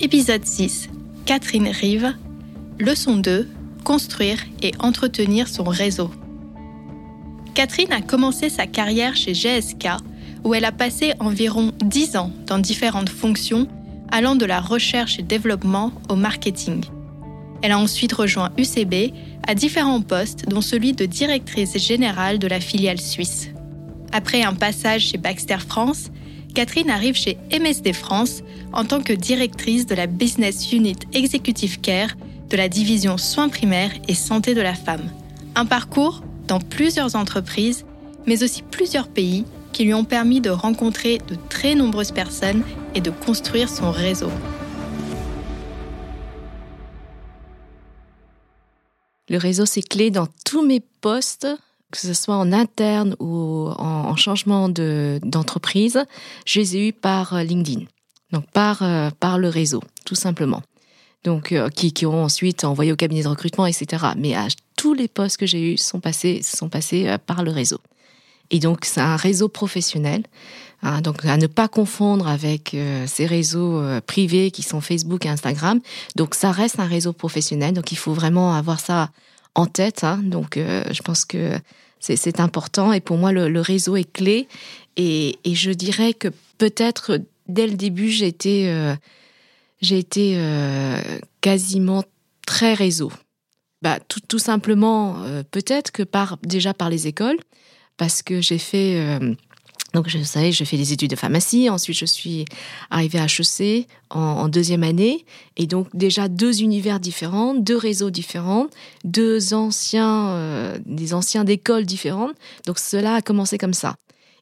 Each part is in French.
Épisode 6. Catherine Rive. Leçon 2. Construire et entretenir son réseau. Catherine a commencé sa carrière chez GSK, où elle a passé environ 10 ans dans différentes fonctions, allant de la recherche et développement au marketing. Elle a ensuite rejoint UCB à différents postes, dont celui de directrice générale de la filiale suisse. Après un passage chez Baxter France, Catherine arrive chez MSD France en tant que directrice de la Business Unit Executive Care de la division soins primaires et santé de la femme. Un parcours dans plusieurs entreprises, mais aussi plusieurs pays qui lui ont permis de rencontrer de très nombreuses personnes et de construire son réseau. Le réseau, c'est clé dans tous mes postes, que ce soit en interne ou en, changement d'entreprise. je les ai eus par LinkedIn, donc par, euh, par le réseau, tout simplement. Donc, euh, qui, qui ont ensuite envoyé au cabinet de recrutement, etc. Mais à, tous les postes que j'ai eus sont passés, sont passés euh, par le réseau. Et donc, c'est un réseau professionnel. Hein, donc, à ne pas confondre avec ces réseaux privés qui sont Facebook et Instagram. Donc, ça reste un réseau professionnel. Donc, il faut vraiment avoir ça en tête. Hein. Donc, je pense que c'est important. Et pour moi, le, réseau est clé. Et, je dirais que peut-être dès le début, j'ai été, euh, été euh, quasiment très réseau. Bah, tout, tout simplement, euh, peut-être que par, déjà par les écoles, parce que j'ai fait donc, je savais, je fais des études de pharmacie. Ensuite, je suis arrivée à HEC en, deuxième année. Et donc, déjà deux univers différents, deux réseaux différents, deux anciens, euh, des anciens d'écoles différentes. Donc, cela a commencé comme ça.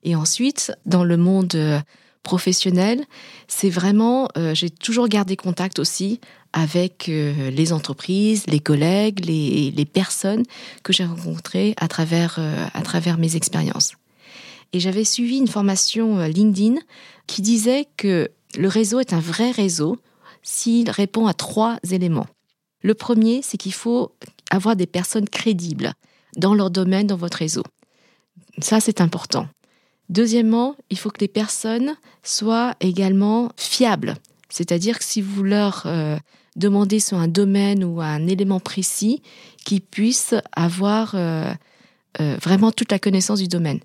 Et ensuite, dans le monde euh, professionnel, c'est vraiment, euh, j'ai toujours gardé contact aussi avec les entreprises, les collègues, les, les personnes que j'ai rencontrées à travers, à travers mes expériences. Et j'avais suivi une formation euh, LinkedIn qui disait que le réseau est un vrai réseau s'il répond à trois éléments. Le premier, c'est qu'il faut avoir des personnes crédibles dans leur domaine, dans votre réseau. Ça, c'est important. Deuxièmement, il faut que les personnes soient également fiables. C'est-à-dire que si vous leur euh, demandez sur un domaine ou un élément précis, qu'ils puissent avoir euh, vraiment toute la connaissance du domaine.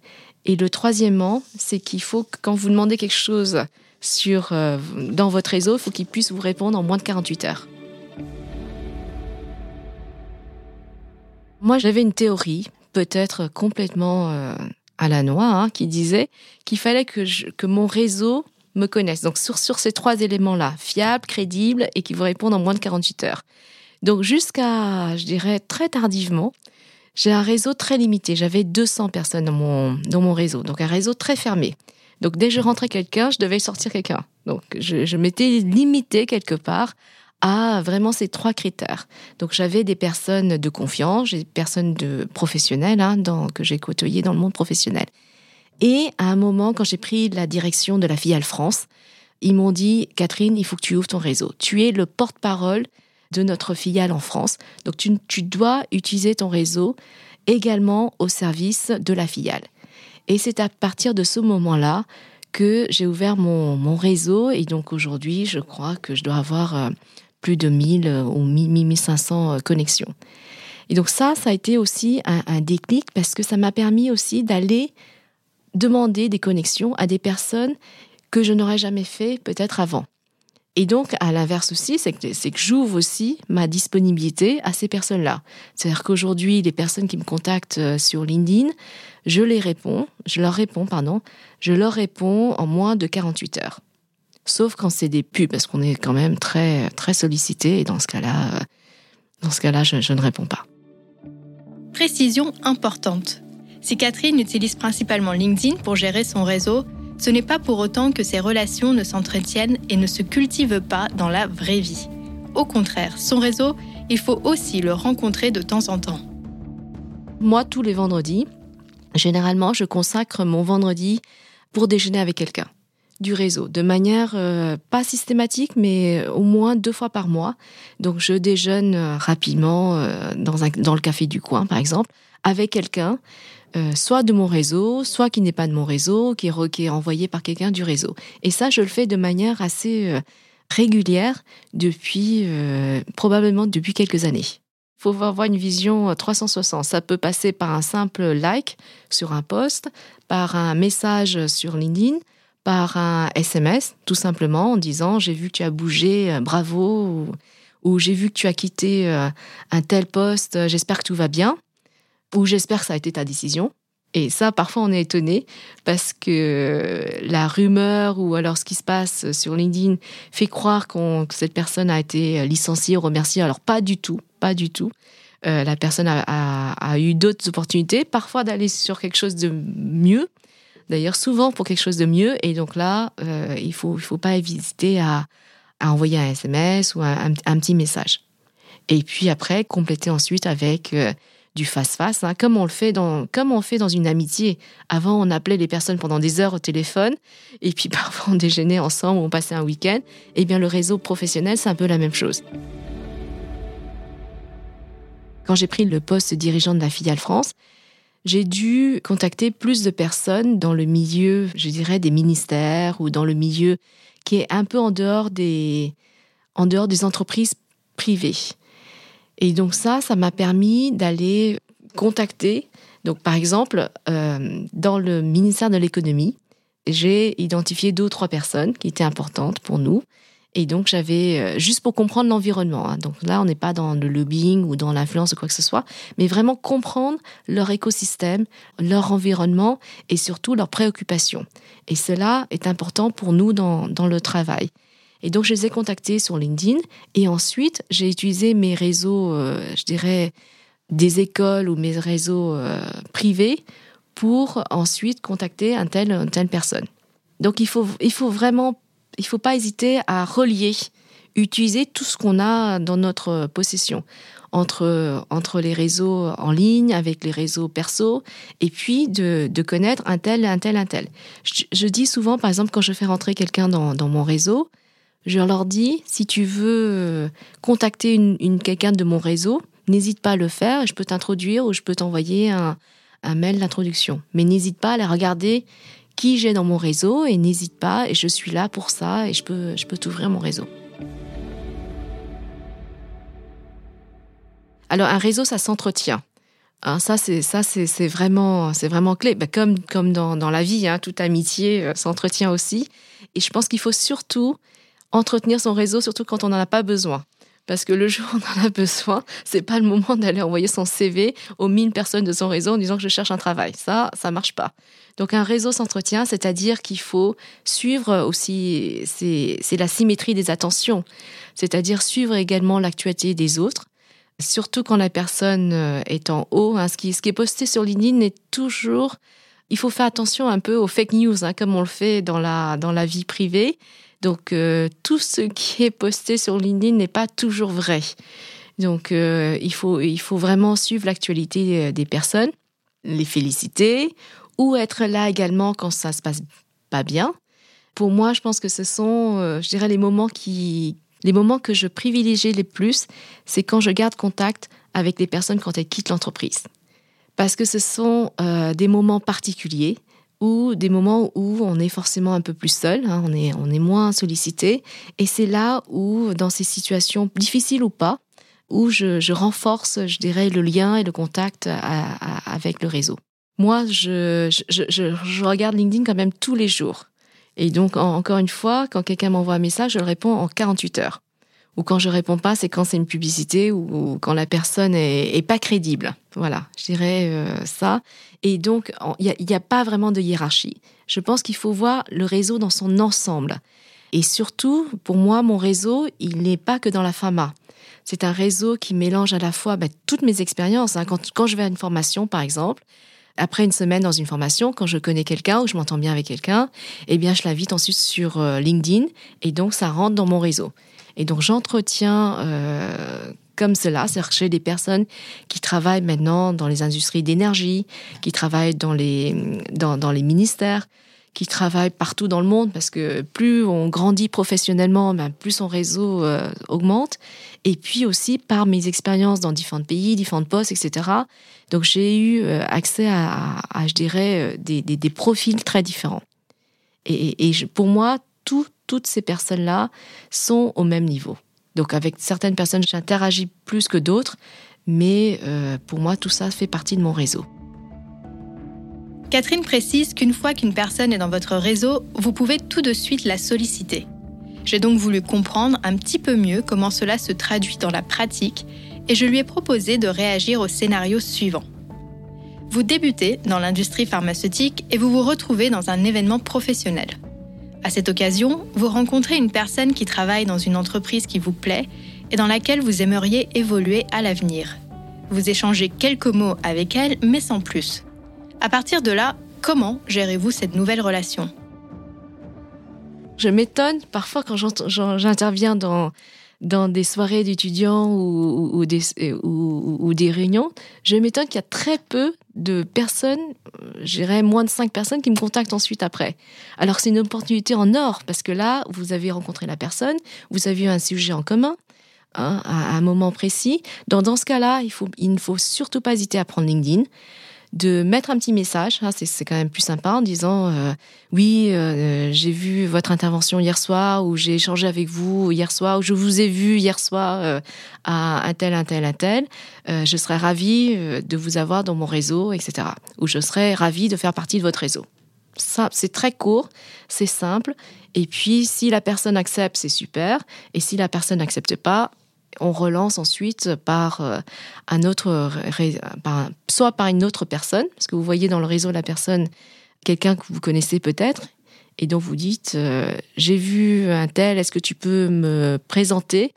Et le troisièmement, c'est qu'il faut que quand vous demandez quelque chose sur, euh, dans votre réseau, il faut qu'il puisse vous répondre en moins de 48 heures. Moi, j'avais une théorie, peut-être complètement euh, à la noix, hein, qui disait qu'il fallait que, que mon réseau me connaisse. Donc sur, sur ces trois éléments-là, fiable, crédible et qui vous répondent en moins de 48 heures. Donc jusqu'à, je dirais, très tardivement, j'ai un réseau très limité. J'avais 200 personnes dans mon, dans mon réseau, donc un réseau très fermé. Donc dès que je rentrais quelqu'un, je devais sortir quelqu'un. Donc je, je m'étais limité quelque part à vraiment ces trois critères. Donc j'avais des personnes de confiance, des personnes de professionnelles hein, que j'ai côtoyées dans le monde professionnel. Et à un moment, quand j'ai pris la direction de la filiale France, ils m'ont dit Catherine, il faut que tu ouvres ton réseau. Tu es le porte-parole de notre filiale en France. Donc tu, dois utiliser ton réseau également au service de la filiale. Et c'est à partir de ce moment-là que j'ai ouvert mon, réseau et donc aujourd'hui, je crois que je dois avoir euh, plus de 1000 euh, ou 1500 euh, connexions. Et donc ça, ça a été aussi un, un déclic parce que ça m'a permis aussi d'aller demander des connexions à des personnes que je n'aurais jamais fait peut-être avant. Et donc, à l'inverse aussi, c'est que, j'ouvre aussi ma disponibilité à ces personnes-là. C'est-à-dire qu'aujourd'hui, les personnes qui me contactent euh, sur LinkedIn, je les réponds, je leur réponds, pardon, je leur réponds en moins de 48 heures. Sauf quand c'est des pubs, parce qu'on est quand même très, très sollicité, et dans ce cas-là, euh, dans ce cas-là, je, je ne réponds pas. Précision importante. Si Catherine utilise principalement LinkedIn pour gérer son réseau, ce n'est pas pour autant que ces relations ne s'entretiennent et ne se cultivent pas dans la vraie vie. Au contraire, son réseau, il faut aussi le rencontrer de temps en temps. Moi, tous les vendredis, généralement, je consacre mon vendredi pour déjeuner avec quelqu'un du réseau, de manière euh, pas systématique, mais au moins deux fois par mois. Donc je déjeune euh, rapidement euh, dans, un, dans le café du coin, par exemple, avec quelqu'un euh, soit de mon réseau, soit qui n'est pas de mon réseau, qui est, envoyé par quelqu'un du réseau. Et ça, je le fais de manière assez, euh, régulière depuis euh, probablement depuis quelques années. Il faut avoir une vision 360. Ça peut passer par un simple like sur un post, par un message sur LinkedIn, par un SMS, tout simplement en disant j'ai vu que tu as bougé, bravo, ou, j'ai vu que tu as quitté un tel poste, j'espère que tout va bien, ou j'espère que ça a été ta décision. Et ça, parfois, on est étonné parce que la rumeur ou alors ce qui se passe sur LinkedIn fait croire que cette personne a été licenciée ou remerciée. Alors, pas du tout, pas du tout. Euh, la personne a eu d'autres opportunités, parfois d'aller sur quelque chose de mieux, d'ailleurs souvent pour quelque chose de mieux. Et donc là, euh, il ne faut, faut pas hésiter à, à, envoyer un SMS ou un, un, petit message. Et puis après, compléter ensuite avec euh, du face-face, hein, comme, on le fait dans, comme on fait dans une amitié. Avant, on appelait les personnes pendant des heures au téléphone, et puis parfois on déjeunait ensemble, on passait un week-end. Eh bien, le réseau professionnel, c'est un peu la même chose. Quand j'ai pris le poste dirigeant de la filiale France, j'ai dû contacter plus de personnes dans le milieu, je dirais, des ministères ou dans le milieu qui est un peu en dehors des, en dehors des entreprises privées. Et donc ça, ça m'a permis d'aller contacter. Donc par exemple, euh, dans le ministère de l'économie, j'ai identifié deux ou trois personnes qui étaient importantes pour nous. Et donc, j'avais, euh, juste pour comprendre l'environnement, hein. donc là, on n'est pas dans le lobbying ou dans l'influence ou quoi que ce soit, mais vraiment comprendre leur écosystème, leur environnement et surtout leurs préoccupations. Et cela est important pour nous dans, dans le travail. Et donc, je les ai contactés sur LinkedIn et ensuite, j'ai utilisé mes réseaux, euh, je dirais, des écoles ou mes réseaux euh, privés pour ensuite contacter un tel, une telle personne. Donc, il faut, il faut vraiment il faut pas hésiter à relier, utiliser tout ce qu'on a dans notre possession entre, entre les réseaux en ligne, avec les réseaux perso, et puis de, connaître un tel, un tel, un tel. Je, dis souvent, par exemple, quand je fais rentrer quelqu'un dans, mon réseau, je leur dis, si tu veux contacter une, quelqu'un de mon réseau, n'hésite pas à le faire, je peux t'introduire ou je peux t'envoyer un, un mail d'introduction. Mais n'hésite pas à aller regarder qui j'ai dans mon réseau et n'hésite pas et je suis là pour ça et je peux, je peux t'ouvrir mon réseau. Alors un réseau, ça s'entretient. Hein, ça, c'est ça, c'est vraiment, c'est vraiment clé. Bah, comme comme dans, dans la vie, hein, toute amitié euh, s'entretient aussi. Et je pense qu'il faut surtout entretenir son réseau, surtout quand on n'en a pas besoin. Parce que le jour où on en a besoin, c'est pas le moment d'aller envoyer son CV aux 1000 personnes de son réseau en disant que je cherche un travail. Ça, ça marche pas. Donc un réseau s'entretient, c'est-à-dire qu'il faut suivre aussi, c'est la symétrie des attentions, c'est-à-dire suivre également l'actualité des autres, surtout quand la personne euh, est en haut. Hein. ce, qui, ce qui est posté sur LinkedIn est toujours... Il faut faire attention un peu aux fake news, hein, comme on le fait dans la, dans la vie privée. Donc euh, tout ce qui est posté sur LinkedIn n'est pas toujours vrai. Donc euh, il, faut, il faut vraiment suivre l'actualité des personnes, les féliciter ou être là également quand ça se passe pas bien. Pour moi, je pense que ce sont, euh, je dirais, les moments qui, les moments que je privilégie les plus, c'est quand je garde contact avec les personnes quand elles quittent l'entreprise. Parce que ce sont euh, des moments particuliers ou des moments où on est forcément un peu plus seul, hein, on, est, on est moins sollicité. Et c'est là où, dans ces situations difficiles ou pas, où je, renforce, je dirais, le lien et le contact avec le réseau. Moi, je, je, je, regarde LinkedIn quand même tous les jours. Et donc, encore une fois, quand quelqu'un m'envoie un message, je le réponds en 48 heures. Ou quand je réponds pas, c'est quand c'est une publicité ou, quand la personne est, pas crédible. Voilà, je dirais euh, ça. Et donc, il n'y a, pas vraiment de hiérarchie. Je pense qu'il faut voir le réseau dans son ensemble. Et surtout, pour moi, mon réseau, il n'est pas que dans la pharma. C'est un réseau qui mélange à la fois bah, toutes mes expériences. Hein. Quand, quand je vais à une formation, par exemple, après une semaine dans une formation, quand je connais quelqu'un ou je m'entends bien avec quelqu'un, eh bien, je l'invite ensuite sur euh, LinkedIn et donc ça rentre dans mon réseau. Et donc, j'entretiens euh, comme cela, c'est-à-dire j'ai des personnes qui travaillent maintenant dans les industries d'énergie, qui travaillent dans les, ministères, qui travaillent partout dans le monde parce que plus on grandit professionnellement, ben plus son réseau euh, augmente. Et puis aussi par mes expériences dans différents pays, différents postes, etc. Donc j'ai eu euh, accès à, je dirais, des, profils très différents. Et pour moi, tout, toutes ces personnes-là sont au même niveau. Donc avec certaines personnes, j'interagis plus que d'autres, mais euh, pour moi, tout ça fait partie de mon réseau. Catherine précise qu'une fois qu'une personne est dans votre réseau, vous pouvez tout de suite la solliciter. J'ai donc voulu comprendre un petit peu mieux comment cela se traduit dans la pratique et je lui ai proposé de réagir au scénario suivant. Vous débutez dans l'industrie pharmaceutique et vous vous retrouvez dans un événement professionnel. À cette occasion, vous rencontrez une personne qui travaille dans une entreprise qui vous plaît et dans laquelle vous aimeriez évoluer à l'avenir. Vous échangez quelques mots avec elle, mais sans plus. À partir de là, comment gérez-vous cette nouvelle relation? Je m'étonne parfois quand j'interviens dans, des soirées d'étudiants ou, des, ou, des réunions, je m'étonne qu'il y a très peu de personnes, j'irais moins de cinq personnes qui me contactent ensuite après. Alors c'est une opportunité en or parce que là, vous avez rencontré la personne, vous avez eu un sujet en commun. Hein, à un moment précis. Dans, dans ce cas-là, il, faut, il ne faut surtout pas hésiter à prendre LinkedIn de mettre un petit message, hein, c'est quand même plus sympa, en disant euh, oui, euh, j'ai vu votre intervention hier soir, ou j'ai échangé avec vous hier soir, ou je vous ai vu hier soir euh, à un tel, un tel, un tel. je serais ravie de vous avoir dans mon réseau, etc. Ou je serais ravie de faire partie de votre réseau. C'est très court, c'est simple. Et puis, si la personne accepte, c'est super. Et si la personne n'accepte pas, on relance ensuite par euh, un autre, soit par une autre personne, parce que vous voyez dans le réseau la personne, quelqu'un que vous connaissez peut-être, et dont vous dites euh, j'ai vu un tel, est-ce que tu peux me présenter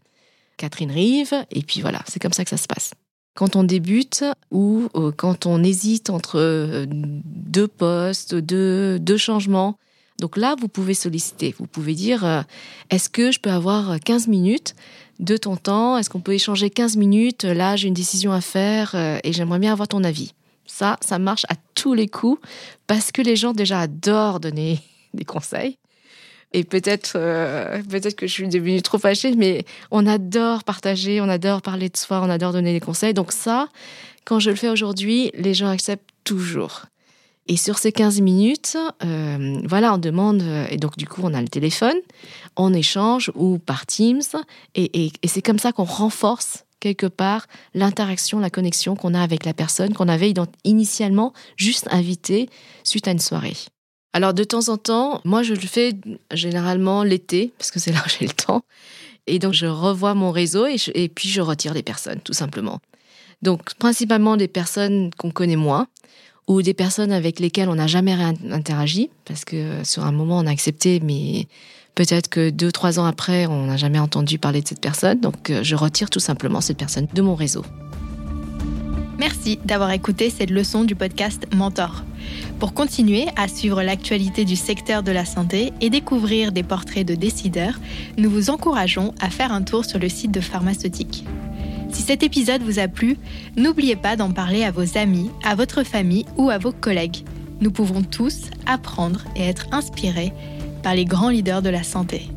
Catherine Rive? Et puis voilà, c'est comme ça que ça se passe. Quand on débute ou euh, quand on hésite entre deux postes, deux changements, donc là, vous pouvez solliciter. Vous pouvez dire, est-ce que je peux avoir 15 minutes de ton temps? Est-ce qu'on peut échanger 15 minutes? Là, j'ai une décision à faire euh, et j'aimerais bien avoir ton avis. Ça, ça marche à tous les coups parce que les gens déjà adorent donner des conseils. Et peut-être euh, peut-être que je suis devenue trop fâchée, mais on adore partager, on adore parler de soi, on adore donner des conseils. Donc ça, quand je le fais aujourd'hui, les gens acceptent toujours. Et sur ces 15 minutes, euh, voilà, on demande, et donc du coup, on a le téléphone, on échange ou par Teams, et, c'est comme ça qu'on renforce quelque part l'interaction, la connexion qu'on a avec la personne qu'on avait initialement juste invitée suite à une soirée. Alors de temps en temps, moi je le fais généralement l'été, parce que c'est là où j'ai le temps, et donc je revois mon réseau et, et puis je retire des personnes, tout simplement. Donc principalement des personnes qu'on connaît moins, ou des personnes avec lesquelles on n'a jamais interagi, parce que sur un moment on a accepté, mais peut-être que deux, trois ans après, on n'a jamais entendu parler de cette personne. Donc euh, je retire tout simplement cette personne de mon réseau. Merci d'avoir écouté cette leçon du podcast Mentor. Pour continuer à suivre l'actualité du secteur de la santé et découvrir des portraits de décideurs, nous vous encourageons à faire un tour sur le site de Pharmaceutique. Si cet épisode vous a plu, n'oubliez pas d'en parler à vos amis, à votre famille ou à vos collègues. Nous pouvons tous apprendre et être inspirés par les grands leaders de la santé.